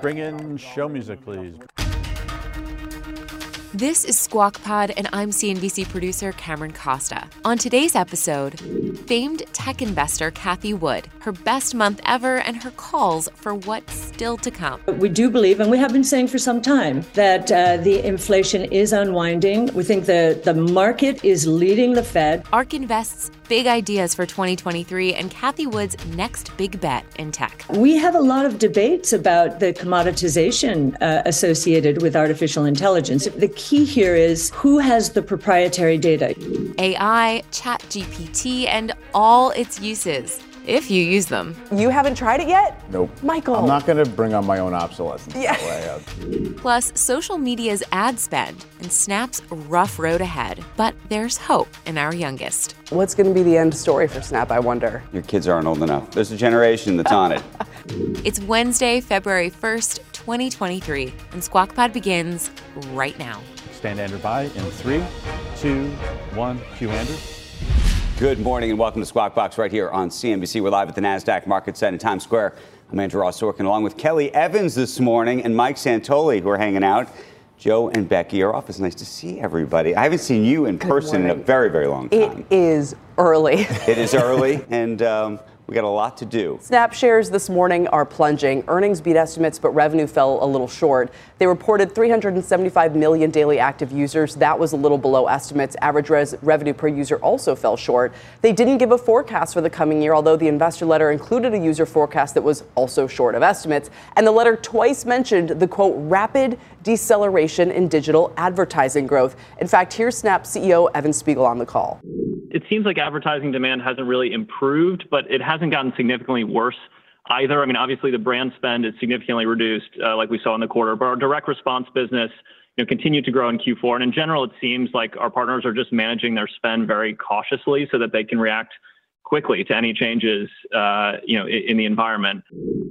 Bring in show music, please. This is Squawk Pod, and I'm CNBC producer Cameron Costa. On today's episode, famed tech investor Cathie Wood, her best month ever, and her calls for what's still to come. We do believe, and we have been saying for some time, that uh, the inflation is unwinding. We think the, the market is leading the Fed. ARK invests big ideas for 2023 and Cathie Wood's next big bet in tech. We have a lot of debates about the commoditization uh, associated with artificial intelligence. The key here is who has the proprietary data. AI, ChatGPT, and all its uses if you use them. You haven't tried it yet? Nope. Michael. I'm not going to bring on my own obsolescence. Yeah. Plus, social media's ad spend and Snap's rough road ahead. But there's hope in our youngest. What's going to be the end story for Snap, I wonder? Your kids aren't old enough. There's a generation that's on it. It's Wednesday, February 1st, 2023, and Squawk Pod begins right now. Stand Andrew by in three, two, one. Cue Andrew. Good morning and welcome to Squawk Box right here on CNBC. We're live at the NASDAQ Market Center in Times Square. I'm Andrew Ross Sorkin along with Kelly Evans this morning and Mike Santoli who are hanging out. Joe and Becky are off. It's nice to see everybody. I haven't seen you in person in a very, very long time. It is early. it is early and um, we got a lot to do. Snap shares this morning are plunging. Earnings beat estimates, but revenue fell a little short. They reported 375 million daily active users. That was a little below estimates. Average res- revenue per user also fell short. They didn't give a forecast for the coming year, although the investor letter included a user forecast that was also short of estimates. And the letter twice mentioned the quote, rapid deceleration in digital advertising growth. In fact, here's Snap CEO Evan Spiegel on the call. It seems like advertising demand hasn't really improved, but it hasn't gotten significantly worse either. I mean, obviously the brand spend is significantly reduced, uh, like we saw in the quarter, but our direct response business you know, continued to grow in Q4. And in general, it seems like our partners are just managing their spend very cautiously so that they can react quickly to any changes, uh, you know, in, in the environment.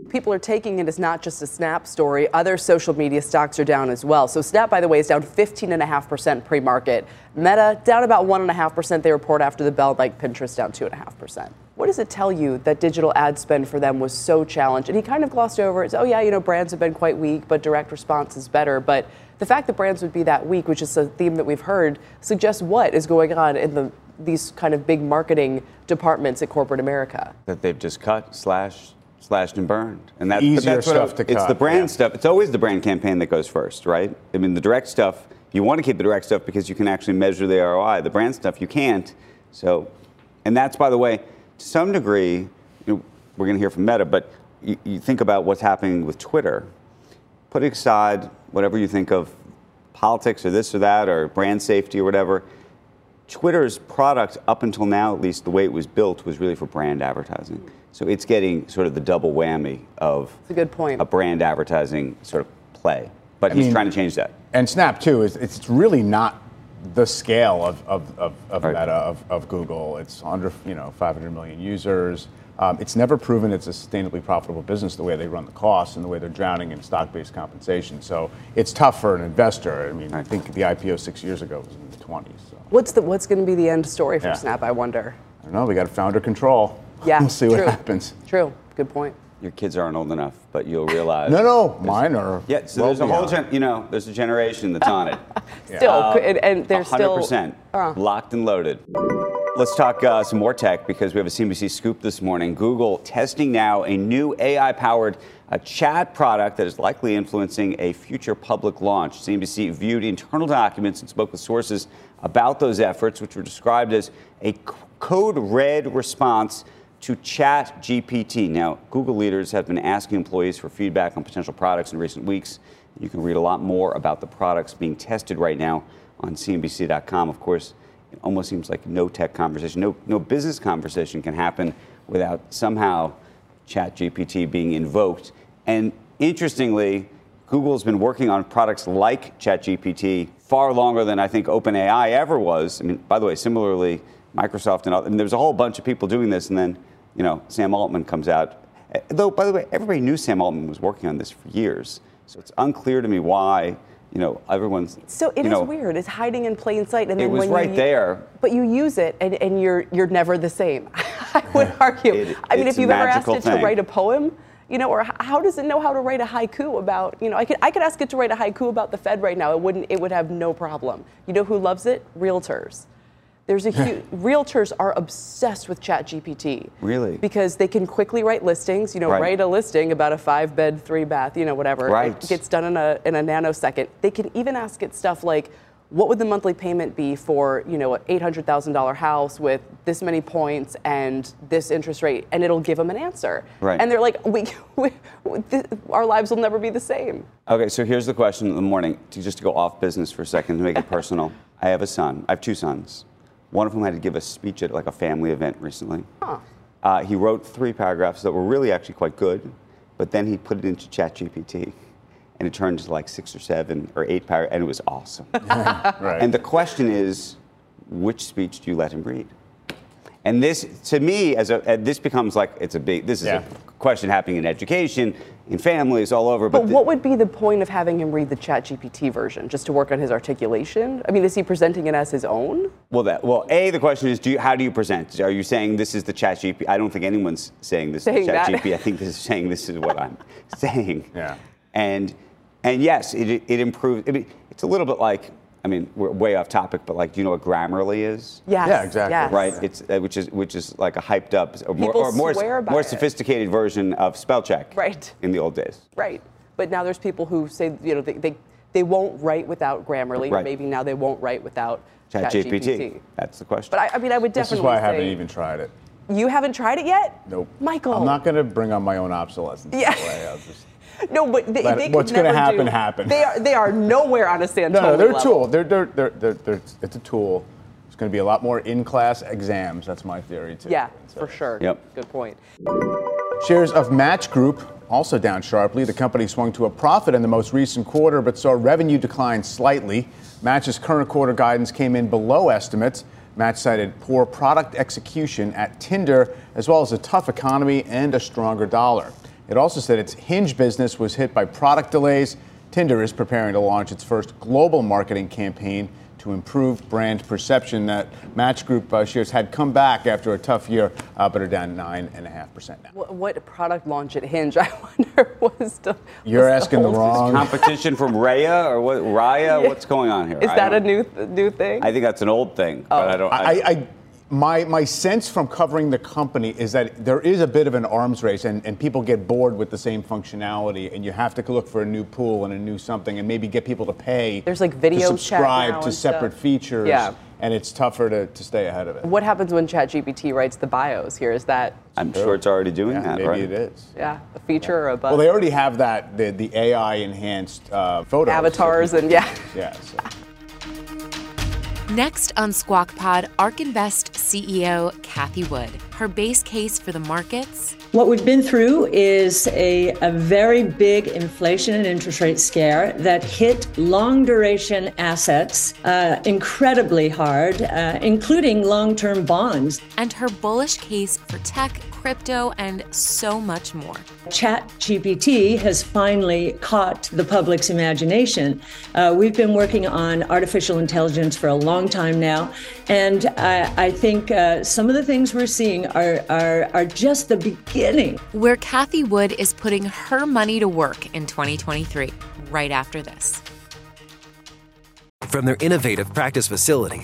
People are taking it as not just a Snap story. Other social media stocks are down as well. So Snap, by the way, is down 15.5% pre-market. Meta down about 1.5%. They report after the bell, like Pinterest down 2.5%. What does it tell you that digital ad spend for them was so challenged? And he kind of glossed over it. Oh, yeah, you know, brands have been quite weak, but direct response is better. But the fact that brands would be that weak, which is a theme that we've heard, suggests what is going on in the these kind of big marketing departments at corporate America. That they've just cut, slashed, slashed and burned. And that's easier that's stuff to cut. It's cut, the brand yeah. stuff. It's always the brand campaign that goes first, right? I mean, the direct stuff, you want to keep the direct stuff because you can actually measure the ROI. The brand stuff, you can't. So, and that's, by the way, to some degree, you know, we're going to hear from Meta, but you, you think about what's happening with Twitter. Putting aside whatever you think of politics or this or that or brand safety or whatever, Twitter's product, up until now, at least the way it was built, was really for brand advertising. So it's getting sort of the double whammy of That's a good point. a brand advertising sort of play. But I he's mean- trying to change that. And Snap too is it's really not the scale of of, of, of Right. Meta of, of Google. It's under you know 500 million users. Um, it's never proven it's a sustainably profitable business the way they run the costs and the way they're drowning in stock-based compensation. So it's tough for an investor. I mean, I think the IPO six years ago was in the 20s. So What's the what's going to be the end story for Yeah. Snap? I wonder. I don't know. We got founder control. Yeah, we'll see true. what happens. True. Good point. Your kids aren't old enough, but you'll realize. No, no, mine are. Yeah, so well there's a whole, gen- you know, there's a generation that's on it. Still, and, and they're 100%. still uh, Locked and loaded. Let's talk uh, some more tech because we have a CNBC scoop this morning. Google testing now a new AI powered uh, chat product that is likely influencing a future public launch. CNBC viewed internal documents and spoke with sources about those efforts, which were described as a code red response to Chat GPT. Now, Google leaders have been asking employees for feedback on potential products in recent weeks. You can read a lot more about the products being tested right now on CNBC.com. Of course, it almost seems like no tech conversation, no, no business conversation can happen without somehow Chat GPT being invoked. And interestingly, Google's been working on products like ChatGPT far longer than I think OpenAI ever was. I mean, by the way, similarly, Microsoft and, all, and there's a whole bunch of people doing this, and then you know Sam Altman comes out. Though, by the way, everybody knew Sam Altman was working on this for years, so it's unclear to me why you know, everyone's. So it is know, weird. It's hiding in plain sight, and then it was when right you, there. But you use it, and, and you're you're never the same. I would argue. It- I mean, if you've ever asked it thing. to write a poem, you know, or how does it know how to write a haiku about? You know, I could I could ask it to write a haiku about the Fed right now. It wouldn't. It would have no problem. You know who loves it? Realtors. There's a huge. realtors are obsessed with ChatGPT. Really? Because they can quickly write listings. You know, Right. write a listing about a five bed, three bath. You know, whatever. Right. It gets done in a in a nanosecond. They can even ask it stuff like, what would the monthly payment be for you know an eight hundred thousand dollar house with this many points and this interest rate, and it'll give them an answer. Right. And they're like, we, we th- our lives will never be the same. Okay, so here's the question in the morning, to just to go off business for a second to make it personal. I have a son. I have two sons. One of whom had to give a speech at like a family event recently. Uh, he wrote three paragraphs that were really actually quite good, but then he put it into ChatGPT, and it turned to like six or seven or eight paragraphs, and it was awesome. Right. And the question is, which speech do you let him read? And this, to me, as a, this becomes like it's a big. This is Yeah. a question happening in education, in families, all over. But, But the- what would be the point of having him read the ChatGPT version? Just to work on his articulation? I mean, is he presenting it as his own? Well, that well, a the question is, do you, how do you present? Are you saying this is the Chat GP? I don't think anyone's saying this Saying is Chat that. GP. I think this is saying this is what I'm saying. Yeah. And and yes, it it improves. I mean, it's a little bit like. I mean, we're way off topic, but like, do you know what Grammarly is? Yes. Yeah, exactly. yes. Right. It's uh, which is which is like a hyped up or more, People or more, swear by more it. sophisticated version of spell check. Right. In the old days. Right. But now there's people who say, you know, they, they, they won't write without Grammarly. Right. Maybe now they won't write without Chat ChatGPT. GPT. That's the question. But I, I mean, I would definitely. This definitely is why I haven't even tried it. You haven't tried it yet? Nope. Michael. I'm not going to bring on my own obsolescence. Yeah. That way. I'll just- No, but they, Let- they could what's gonna never happen, do- happen. They are they are nowhere on a Santoli No, no, they're a level. tool. They're, they're, they're, they're, they're, it's a tool. There's going to be a lot more in-class exams. That's my theory too. Yeah, So- for sure. Yep. Good point. Shares of Match Group also down sharply. The company swung to a profit in the most recent quarter, but saw revenue decline slightly. Match's current quarter guidance came in below estimates. Match cited poor product execution at Tinder, as well as a tough economy and a stronger dollar. It also said its Hinge business was hit by product delays. Tinder is preparing to launch its first global marketing campaign to improve brand perception. That Match Group uh, shares had come back after a tough year, uh, but are down 9.5% now. What, what product launch at Hinge? I wonder was the. You're was asking the whole- wrong. Competition from Raya or what? Raya? What's going on here? Is I that a new th- new thing? I think that's an old thing, but I don't. I, I, my, my sense from covering the company is that there is a bit of an arms race, and, and people get bored with the same functionality, and you have to look for a new pool and a new something, and maybe get people to pay. There's, like, video to chat subscribe now to and separate stuff. features. Yeah. And it's tougher to, to stay ahead of it. what happens when ChatGPT writes the bios here? Is that I'm sure it's already doing Yeah, that, maybe right? it is. yeah a feature or a bug? Well, they already have that the, the AI enhanced uh, photos. avatars and yeah. Yeah. So. Next on Squawk Pod, ARK Invest CEO Cathie Wood. Her base case for the markets What we've been through is a, a very big inflation and interest rate scare that hit long duration assets uh, incredibly hard, uh, including long term bonds. and her bullish case for tech, crypto, and so much more. ChatGPT has finally caught the public's imagination. Uh, we've been working on artificial intelligence for a long time now, and I, I think uh, some of the things we're seeing are, are, are just the beginning. Where Cathie Wood is putting her money to work in 2023, right after this. From their innovative practice facility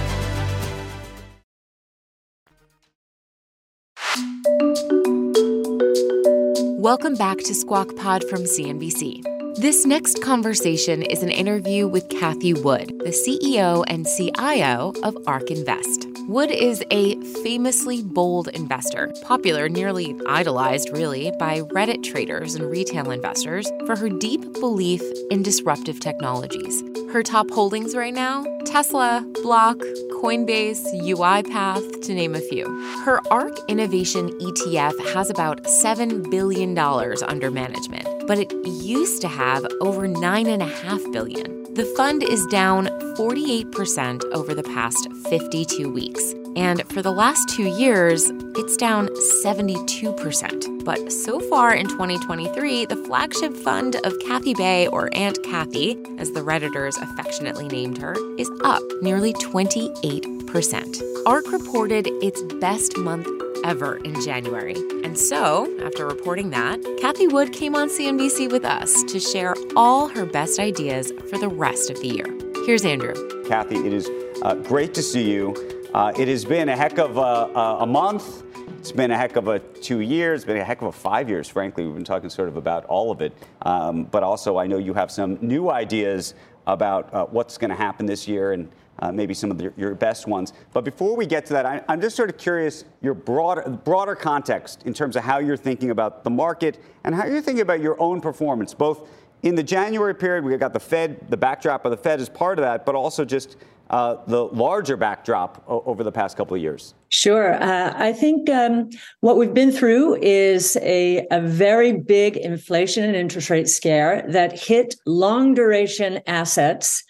Welcome back to Squawk Pod from CNBC. This next conversation is an interview with Cathie Wood, the CEO and CIO of ARK Invest. Wood is a famously bold investor, popular, nearly idolized, really, by Reddit traders and retail investors for her deep belief in disruptive technologies. Her top holdings right now Tesla, Block, Coinbase, UiPath, to name a few. Her ARK Innovation ETF has about $7 billion under management, but it used to have over 9.5 billion. The fund is down 48% over the past 52 weeks. And for the last two years, it's down 72%. But so far in 2023, the flagship fund of Cathie Bay, or Aunt Cathie, as the Redditors affectionately named her, is up nearly 28%. ARK reported its best month ever in January. And so, after reporting that, Cathie Wood came on CNBC with us to share all her best ideas for the rest of the year. Here's Andrew. Cathie, it is uh, great to see you. Uh, it has been a heck of a, a, month. It's been a heck of a two years. It's been a heck of a five years, frankly. We've been talking sort of about all of it. Um, but also, I know you have some new ideas about uh, what's going to happen this year and uh, maybe some of the, your best ones. But before we get to that, I, am just sort of curious your broader, broader context in terms of how you're thinking about the market and how you're thinking about your own performance, both in the January period, we got the Fed, the backdrop of the Fed is part of that, but also just uh, the larger backdrop over the past couple of years? Sure. Uh, I think um, what we've been through is a, a very big inflation and interest rate scare that hit long duration assets.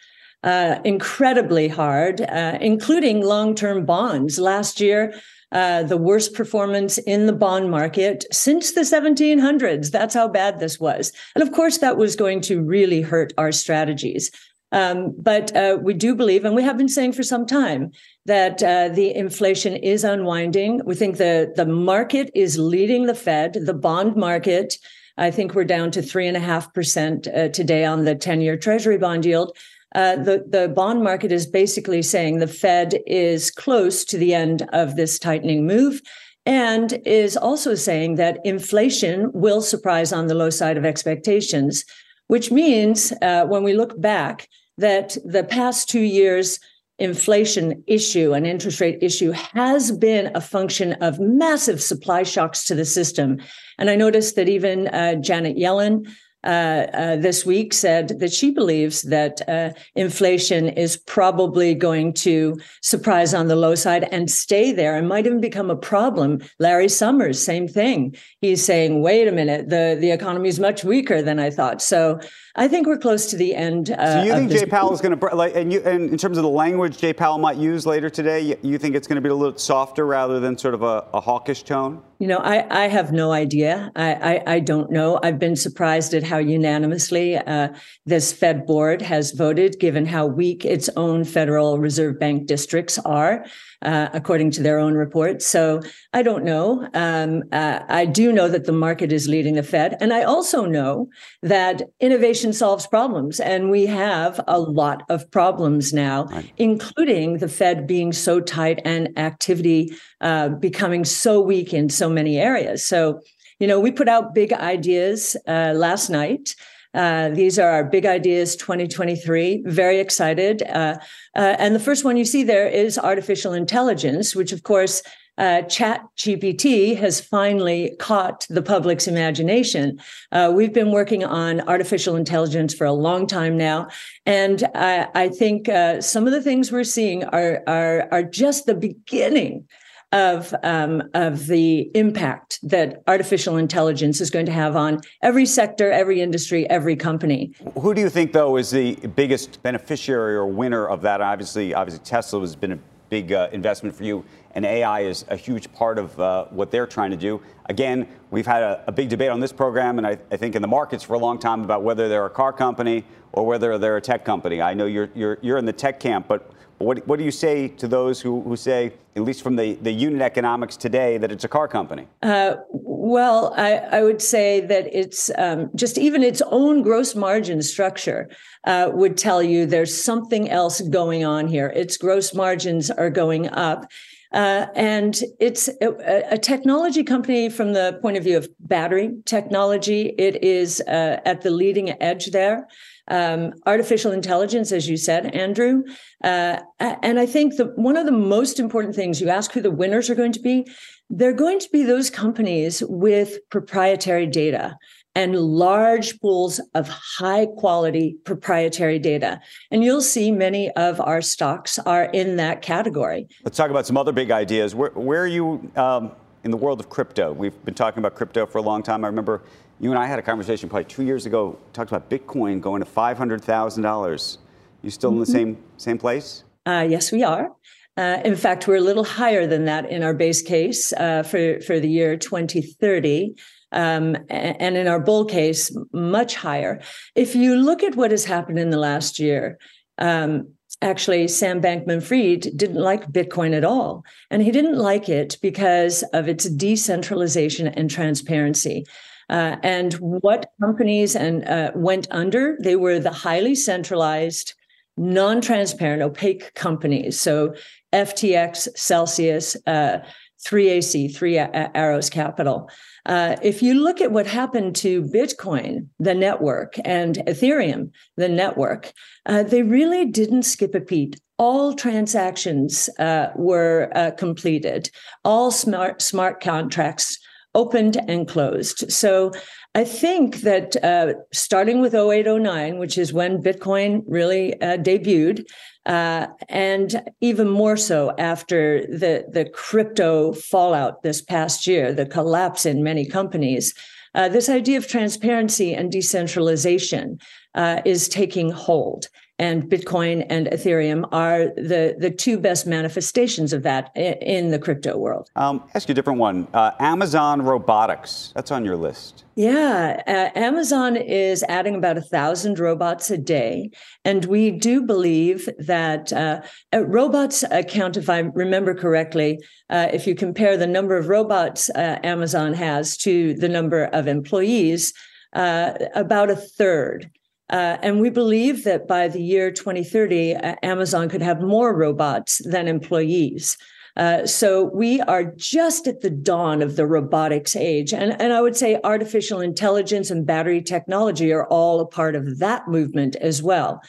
Uh, incredibly hard, uh, including long term bonds. Last year, uh, the worst performance in the bond market since the 1700s. That's how bad this was. And of course, that was going to really hurt our strategies. Um, but uh, we do believe, and we have been saying for some time, that uh, the inflation is unwinding. We think the, the market is leading the Fed, the bond market. I think we're down to 3.5% uh, today on the 10 year Treasury bond yield. Uh, the, the bond market is basically saying the Fed is close to the end of this tightening move and is also saying that inflation will surprise on the low side of expectations, which means uh, when we look back, that the past two years inflation issue and interest rate issue has been a function of massive supply shocks to the system. And I noticed that even uh, Janet Yellen, uh, uh, this week said that she believes that uh, inflation is probably going to surprise on the low side and stay there and might even become a problem. Larry Summers, same thing. He's saying, "Wait a minute, the the economy is much weaker than I thought." So I think we're close to the end. Uh, so you think Jay Powell is going to like, and you, and in terms of the language Jay Powell might use later today, you, you think it's going to be a little softer rather than sort of a, a hawkish tone? You know, I, I have no idea. I, I, I, don't know. I've been surprised at how unanimously uh, this Fed board has voted, given how weak its own Federal Reserve Bank districts are, uh, according to their own report. So I don't know. Um, uh, I do know that the market is leading the Fed. And I also know that innovation solves problems. And we have a lot of problems now, right. including the Fed being so tight and activity uh, becoming so weak in so many areas. So, you know, we put out big ideas uh, last night. Uh, these are our big ideas 2023. Very excited. Uh, uh, and the first one you see there is artificial intelligence, which, of course, uh, Chat GPT has finally caught the public's imagination. Uh, we've been working on artificial intelligence for a long time now, and I, I think uh, some of the things we're seeing are are, are just the beginning of um, of the impact that artificial intelligence is going to have on every sector, every industry, every company. Who do you think, though, is the biggest beneficiary or winner of that? Obviously, obviously Tesla has been a big uh, investment for you, and AI is a huge part of uh, what they're trying to do. Again, we've had a, a big debate on this program, and I, I, think in the markets for a long time about whether they're a car company or whether they're a tech company. I know you're, you're, you're in the tech camp, but what, what do you say to those who, who say, at least from the, the unit economics today, that it's a car company? Uh, well, I, I, would say that it's um, just even its own gross margin structure uh, would tell you there's something else going on here. Its gross margins are going up. Uh, and it's a, a, technology company from the point of view of battery technology. It is uh, at the leading edge there um, artificial intelligence, as you said, Andrew. Uh, and I think that one of the most important things you ask who the winners are going to be, they're going to be those companies with proprietary data and large pools of high quality proprietary data. And you'll see many of our stocks are in that category. Let's talk about some other big ideas. Where, where are you um, in the world of crypto? We've been talking about crypto for a long time. I remember you and I had a conversation probably two years ago, talked about Bitcoin going to $500,000. You still mm-hmm. in the mm-hmm. same, same place? Uh, yes, we are. Uh, in fact, we're a little higher than that in our base case uh, for, for the year 2030. Um, and in our bull case, much higher. If you look at what has happened in the last year, um, actually, Sam Bankman Fried didn't like Bitcoin at all. And he didn't like it because of its decentralization and transparency. Uh, and what companies and uh, went under? They were the highly centralized, non-transparent, opaque companies. So FTX, Celsius, uh, 3AC, Three Arrows Capital. Uh, if you look at what happened to Bitcoin, the network, and Ethereum, the network, uh, they really didn't skip a beat. All transactions uh, were uh, completed. All smart smart contracts opened and closed. So I think that uh, starting with 0809, which is when Bitcoin really uh, debuted, uh, and even more so after the, the crypto fallout this past year, the collapse in many companies, uh, this idea of transparency and decentralization uh, is taking hold and Bitcoin and Ethereum are the, the two best manifestations of that in the crypto world. Um, ask you a different one. Uh, Amazon Robotics, that's on your list. Yeah, uh, Amazon is adding about a thousand robots a day, and we do believe that uh, uh robots account, if I remember correctly, uh, if you compare the number of robots uh, Amazon has to the number of employees, about a third. Uh, and we believe that by the year 2030, uh, Amazon could have more robots than employees. Uh, so we are just at the dawn of the robotics age. And, and I would say artificial intelligence and battery technology are all a part of that movement as well.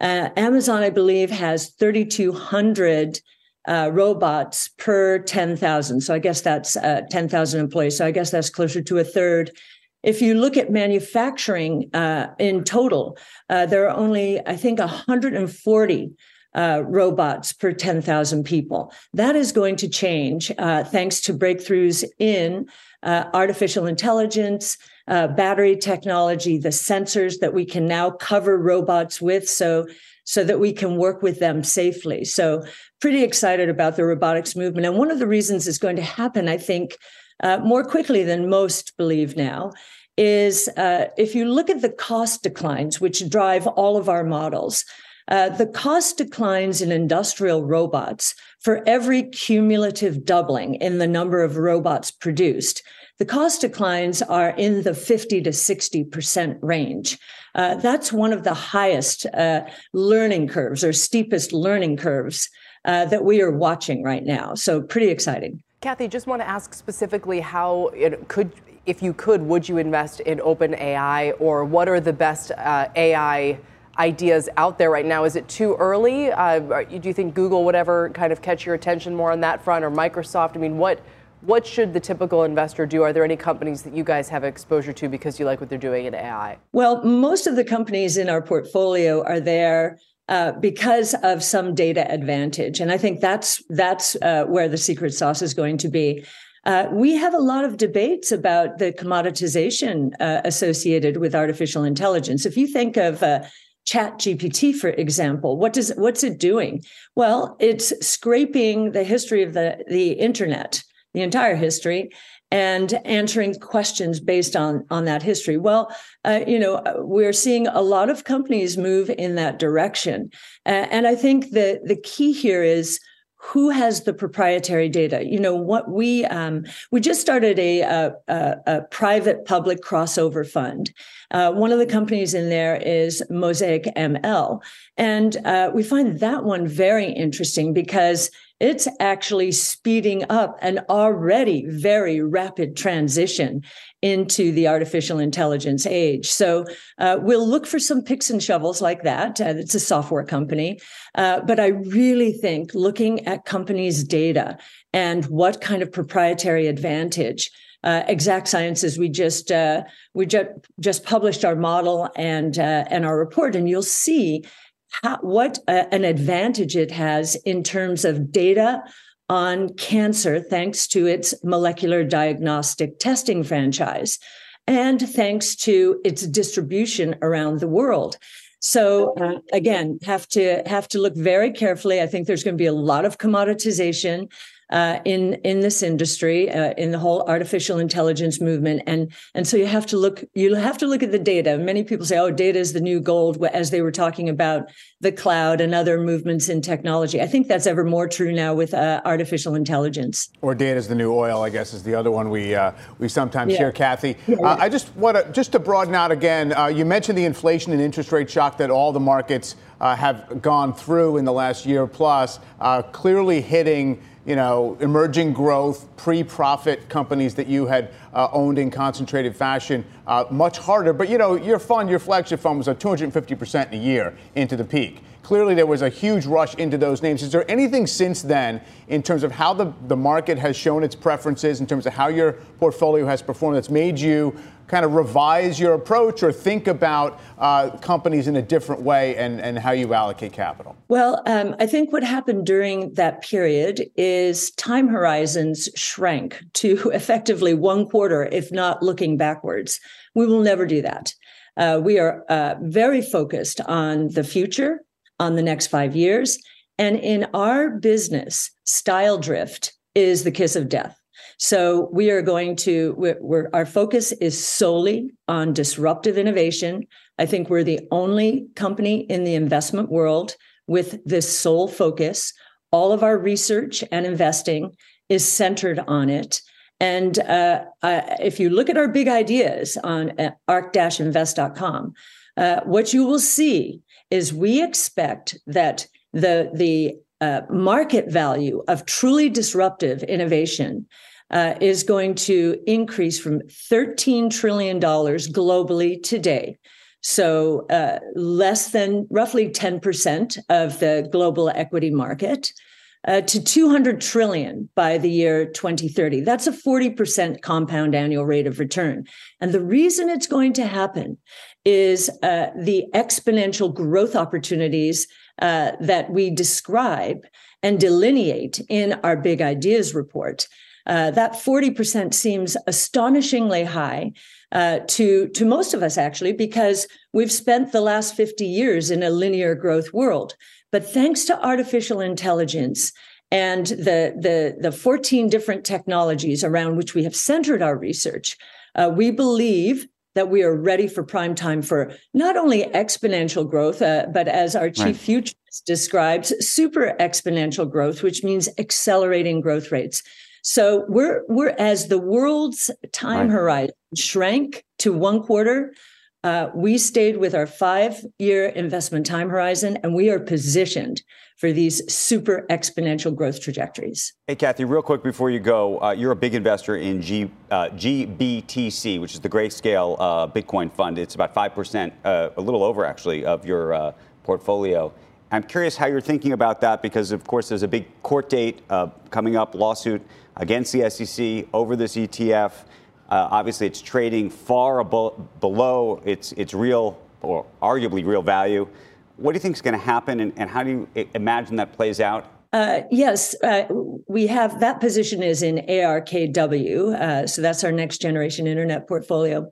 Uh, Amazon, I believe, has 3,200 uh, robots per 10,000. So I guess that's uh, 10,000 employees. So I guess that's closer to a third if you look at manufacturing uh, in total, uh, there are only, I think, 140 uh, robots per 10,000 people. That is going to change uh, thanks to breakthroughs in uh, artificial intelligence, uh, battery technology, the sensors that we can now cover robots with. So, so that we can work with them safely. So, pretty excited about the robotics movement. And one of the reasons it's going to happen, I think, uh, more quickly than most believe now is uh, if you look at the cost declines, which drive all of our models, uh, the cost declines in industrial robots for every cumulative doubling in the number of robots produced. The cost declines are in the 50 to 60% range. Uh, that's one of the highest uh, learning curves or steepest learning curves uh, that we are watching right now. So, pretty exciting. Cathie, just want to ask specifically how it could, if you could, would you invest in OpenAI or what are the best uh, AI ideas out there right now? Is it too early? Uh, do you think Google would ever kind of catch your attention more on that front or Microsoft? I mean, what what should the typical investor do? Are there any companies that you guys have exposure to because you like what they're doing in AI? Well, most of the companies in our portfolio are there uh, because of some data advantage. And I think that's that's uh, where the secret sauce is going to be. Uh, we have a lot of debates about the commoditization uh, associated with artificial intelligence. If you think of uh, Chat GPT, for example, what does what's it doing? Well, it's scraping the history of the the internet, the entire history, and answering questions based on on that history. Well, uh, you know, we're seeing a lot of companies move in that direction, uh, and I think the the key here is who has the proprietary data? You know what we um, we just started a, a, a, private public crossover fund. Uh, one of the companies in there is mosaic ml and uh, we find that one very interesting because it's actually speeding up an already very rapid transition into the artificial intelligence age. So uh, we'll look for some picks and shovels like that. Uh, it's a software company. Uh, but I really think looking at companies' data and what kind of proprietary advantage uh, exact sciences we just uh, we just just published our model and uh, and our report and you'll see how, what a, an advantage it has in terms of data on cancer, thanks to its molecular diagnostic testing franchise, and thanks to its distribution around the world. So uh, again, have to have to look very carefully. I think there's going to be a lot of commoditization uh, in in this industry, uh, in the whole artificial intelligence movement, and and so you have to look you have to look at the data. Many people say, "Oh, data is the new gold," as they were talking about the cloud and other movements in technology. I think that's ever more true now with uh, artificial intelligence. Or data is the new oil, I guess, is the other one we uh, we sometimes yeah. hear. Cathie, yeah. Uh, I just want to just to broaden out again. Uh, you mentioned the inflation and interest rate shock that all the markets have gone through in the last year plus, clearly hitting you know, emerging growth, pre-profit companies that you had uh, owned in concentrated fashion uh, much harder. But you know, your fund, your flagship fund, was at 250 percent in a year into the peak. Clearly, there was a huge rush into those names. Is there anything since then in terms of how the, the market has shown its preferences, in terms of how your portfolio has performed, that's made you kind of revise your approach or think about uh, companies in a different way and, and how you allocate capital? Well, um, I think what happened during that period is time horizons shrank to effectively one quarter, if not looking backwards. We will never do that. Uh, we are uh, very focused on the future, on the next five years. And in our business, style drift is the kiss of death. So we are going to, we're, we're, our focus is solely on disruptive innovation. I think we're the only company in the investment world with this sole focus. All of our research and investing is centered on it. And uh, if you look at our big ideas on uh, ark-invest.com, uh, what you will see is we expect that the the uh, market value of truly disruptive innovation uh, is going to increase from $13 trillion globally today. So, uh, less than roughly 10% of the global equity market. Uh, to 200 trillion by the year 2030. That's a 40% compound annual rate of return. And the reason it's going to happen is uh, the exponential growth opportunities uh, that we describe and delineate in our big ideas report. Uh, that 40% seems astonishingly high uh, to, to most of us, actually, because we've spent the last 50 years in a linear growth world. But thanks to artificial intelligence and the, the, the 14 different technologies around which we have centered our research, uh, we believe that we are ready for prime time for not only exponential growth, uh, but as our chief right. futurist describes, super exponential growth, which means accelerating growth rates. So we're we're as the world's time right. horizon shrank to one quarter. Uh, we stayed with our five-year investment time horizon, and we are positioned for these super exponential growth trajectories. Hey, Cathie, real quick before you go, uh, you're a big investor in G, uh, GBTC, which is the Grayscale uh, Bitcoin fund. It's about 5%, uh, a little over actually, of your uh, portfolio. I'm curious how you're thinking about that because, of course, there's a big court date uh, coming up, lawsuit against the SEC over this ETF. Obviously, it's trading far below its, its real or arguably real value. What do you think is going to happen, and, and, how do you imagine that plays out? Uh, yes, uh, we have that position is in ARKW, uh, so that's our next generation internet portfolio.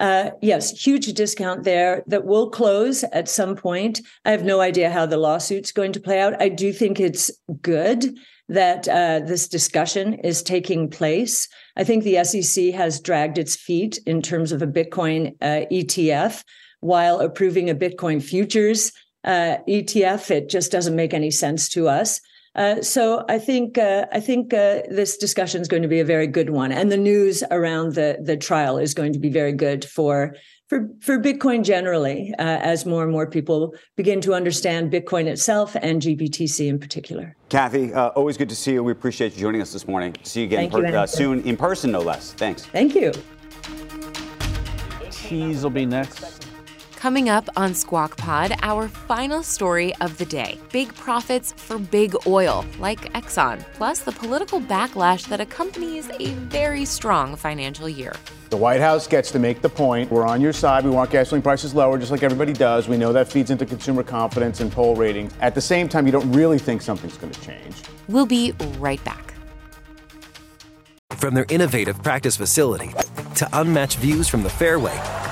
Uh, yes, huge discount there that will close at some point. I have no idea how the lawsuit's going to play out. I do think it's good that uh, this discussion is taking place. I think the SEC has dragged its feet in terms of a Bitcoin uh, ETF while approving a Bitcoin futures uh, ETF. It just doesn't make any sense to us. Uh, so I think uh, I think uh, this discussion is going to be a very good one, and the news around the the trial is going to be very good for for for Bitcoin generally, uh, as more and more people begin to understand Bitcoin itself and GBTC in particular. Cathie, uh, always good to see you. We appreciate you joining us this morning. See you again per- you, soon in person, no less. Thanks. Thank you. Cheese will be next. Coming up on Squawk Pod, our final story of the day big profits for big oil, like Exxon, plus the political backlash that accompanies a very strong financial year. The White House gets to make the point we're on your side. We want gasoline prices lower, just like everybody does. We know that feeds into consumer confidence and poll ratings. At the same time, you don't really think something's going to change. We'll be right back. From their innovative practice facility to unmatched views from the fairway.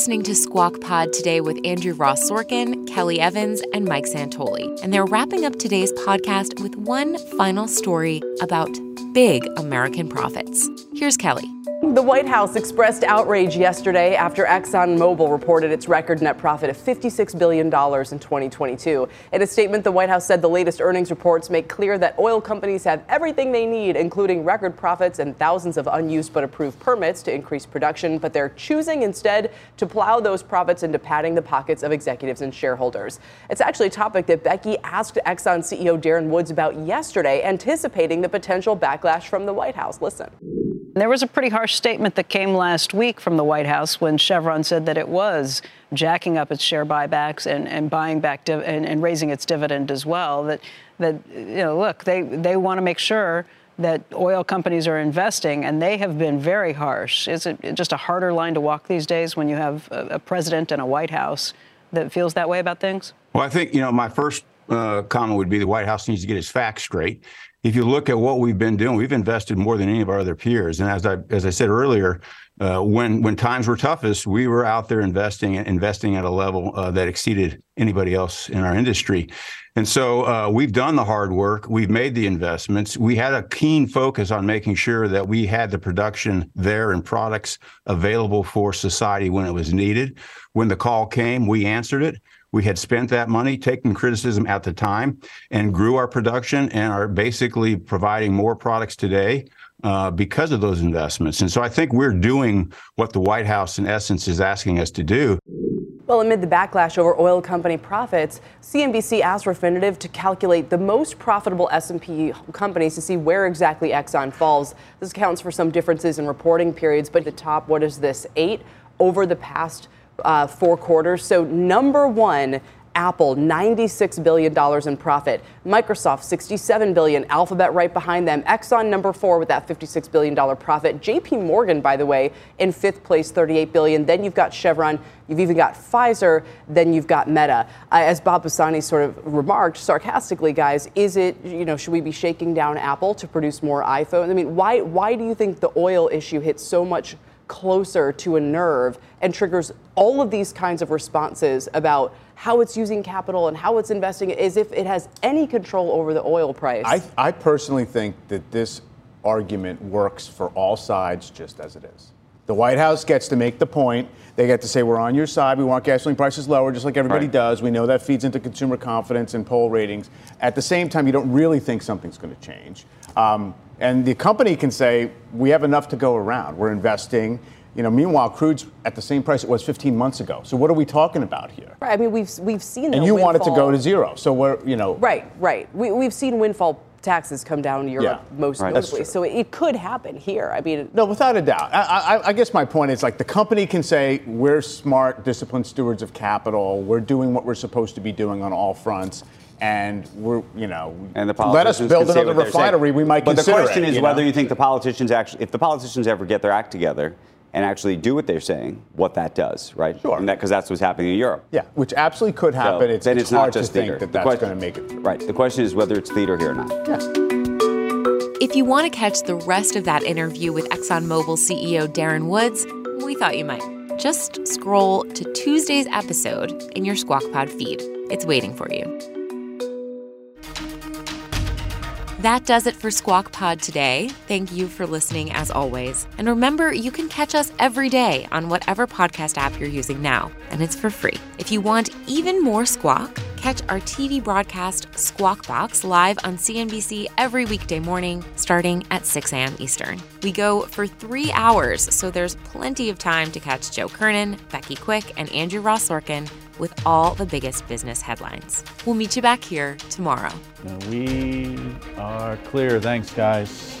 Listening to Squawk Pod today with Andrew Ross Sorkin, Kelly Evans, and Mike Santoli. And they're wrapping up today's podcast with one final story about big American profits. Here's Kelly. The White House expressed outrage yesterday after ExxonMobil reported its record net profit of $56 billion in 2022. In a statement, the White House said the latest earnings reports make clear that oil companies have everything they need, including record profits and thousands of unused but approved permits to increase production, but they're choosing instead to plow those profits into padding the pockets of executives and shareholders. It's actually a topic that Becky asked Exxon CEO Darren Woods about yesterday, anticipating the potential backlash from the White House. Listen. There was a pretty harsh statement that came last week from the White House when Chevron said that it was jacking up its share buybacks and, and buying back div- and, and raising its dividend as well. That that you know, look, they they want to make sure that oil companies are investing, and they have been very harsh. Is it just a harder line to walk these days when you have a, a president and a White House that feels that way about things? Well, I think you know my first uh, comment would be the White House needs to get its facts straight if you look at what we've been doing, we've invested more than any of our other peers. And as I as I said earlier, uh, when when times were toughest, we were out there investing investing at a level uh, that exceeded anybody else in our industry. And so uh, we've done the hard work. We've made the investments. We had a keen focus on making sure that we had the production there and products available for society when it was needed. When the call came, we answered it. We had spent that money, taken criticism at the time, and grew our production and are basically providing more products today uh, because of those investments. And so I think we're doing what the White House, in essence, is asking us to do. Well, amid the backlash over oil company profits, CNBC asked Refinitiv to calculate the most profitable S&P companies to see where exactly Exxon falls. This accounts for some differences in reporting periods, but the top, what is this, eight over the past uh, four quarters. So, number one, Apple, $96 billion in profit. Microsoft, 67 billion. Alphabet right behind them. Exxon, number four, with that $56 billion profit. JP Morgan, by the way, in fifth place, 38 billion. Then you've got Chevron. You've even got Pfizer. Then you've got Meta. Uh, as Bob Pisani sort of remarked sarcastically, guys, is it, you know, should we be shaking down Apple to produce more iPhones? I mean, why, why do you think the oil issue hits so much closer to a nerve and triggers all of these kinds of responses about how it's using capital and how it's investing as if it has any control over the oil price. I, I personally think that this argument works for all sides just as it is. The White House gets to make the point. They get to say, we're on your side. We want gasoline prices lower, just like everybody right. does. We know that feeds into consumer confidence and poll ratings. At the same time, you don't really think something's going to change. Um, and the company can say, we have enough to go around. We're investing. You know, meanwhile, crude's at the same price it was 15 months ago. So what are we talking about here? Right. I mean, we've we've seen. And you want it to go to zero. So we're, you know. Right. Right. We we've seen windfall taxes come down in Europe Yeah. most Right. Notably. So it could happen here. I mean, No, without a doubt. I, I, I guess my point is like the company can say we're smart, disciplined stewards of capital. We're doing what we're supposed to be doing on all fronts, and we're you know And the let us build another what saying. refinery. We might But the question it, is whether know? you think the politicians actually, if the politicians ever get their act together and actually do what they're saying, what that does, right? Sure. Because that's what's happening in Europe. Yeah, which absolutely could happen. So it's then it's, it's, not hard just to think that The that's going to make it. Right. The question is whether it's theater here or not. If you want to catch the rest of that interview with ExxonMobil CEO Darren Woods, we thought you might. Just scroll to Tuesday's episode in your Squawk Pod feed. It's waiting for you. That does it for Squawk Pod today. Thank you for listening as always. And remember, you can catch us every day on whatever podcast app you're using now, and it's for free. If you want even more Squawk, catch our TV broadcast Squawk Box live on CNBC every weekday morning starting at 6 a.m. Eastern. We go for three hours, so there's plenty of time to catch Joe Kernan, Becky Quick, and Andrew Ross Sorkin with all the biggest business headlines. We'll meet you back here tomorrow. We are clear. Thanks, guys.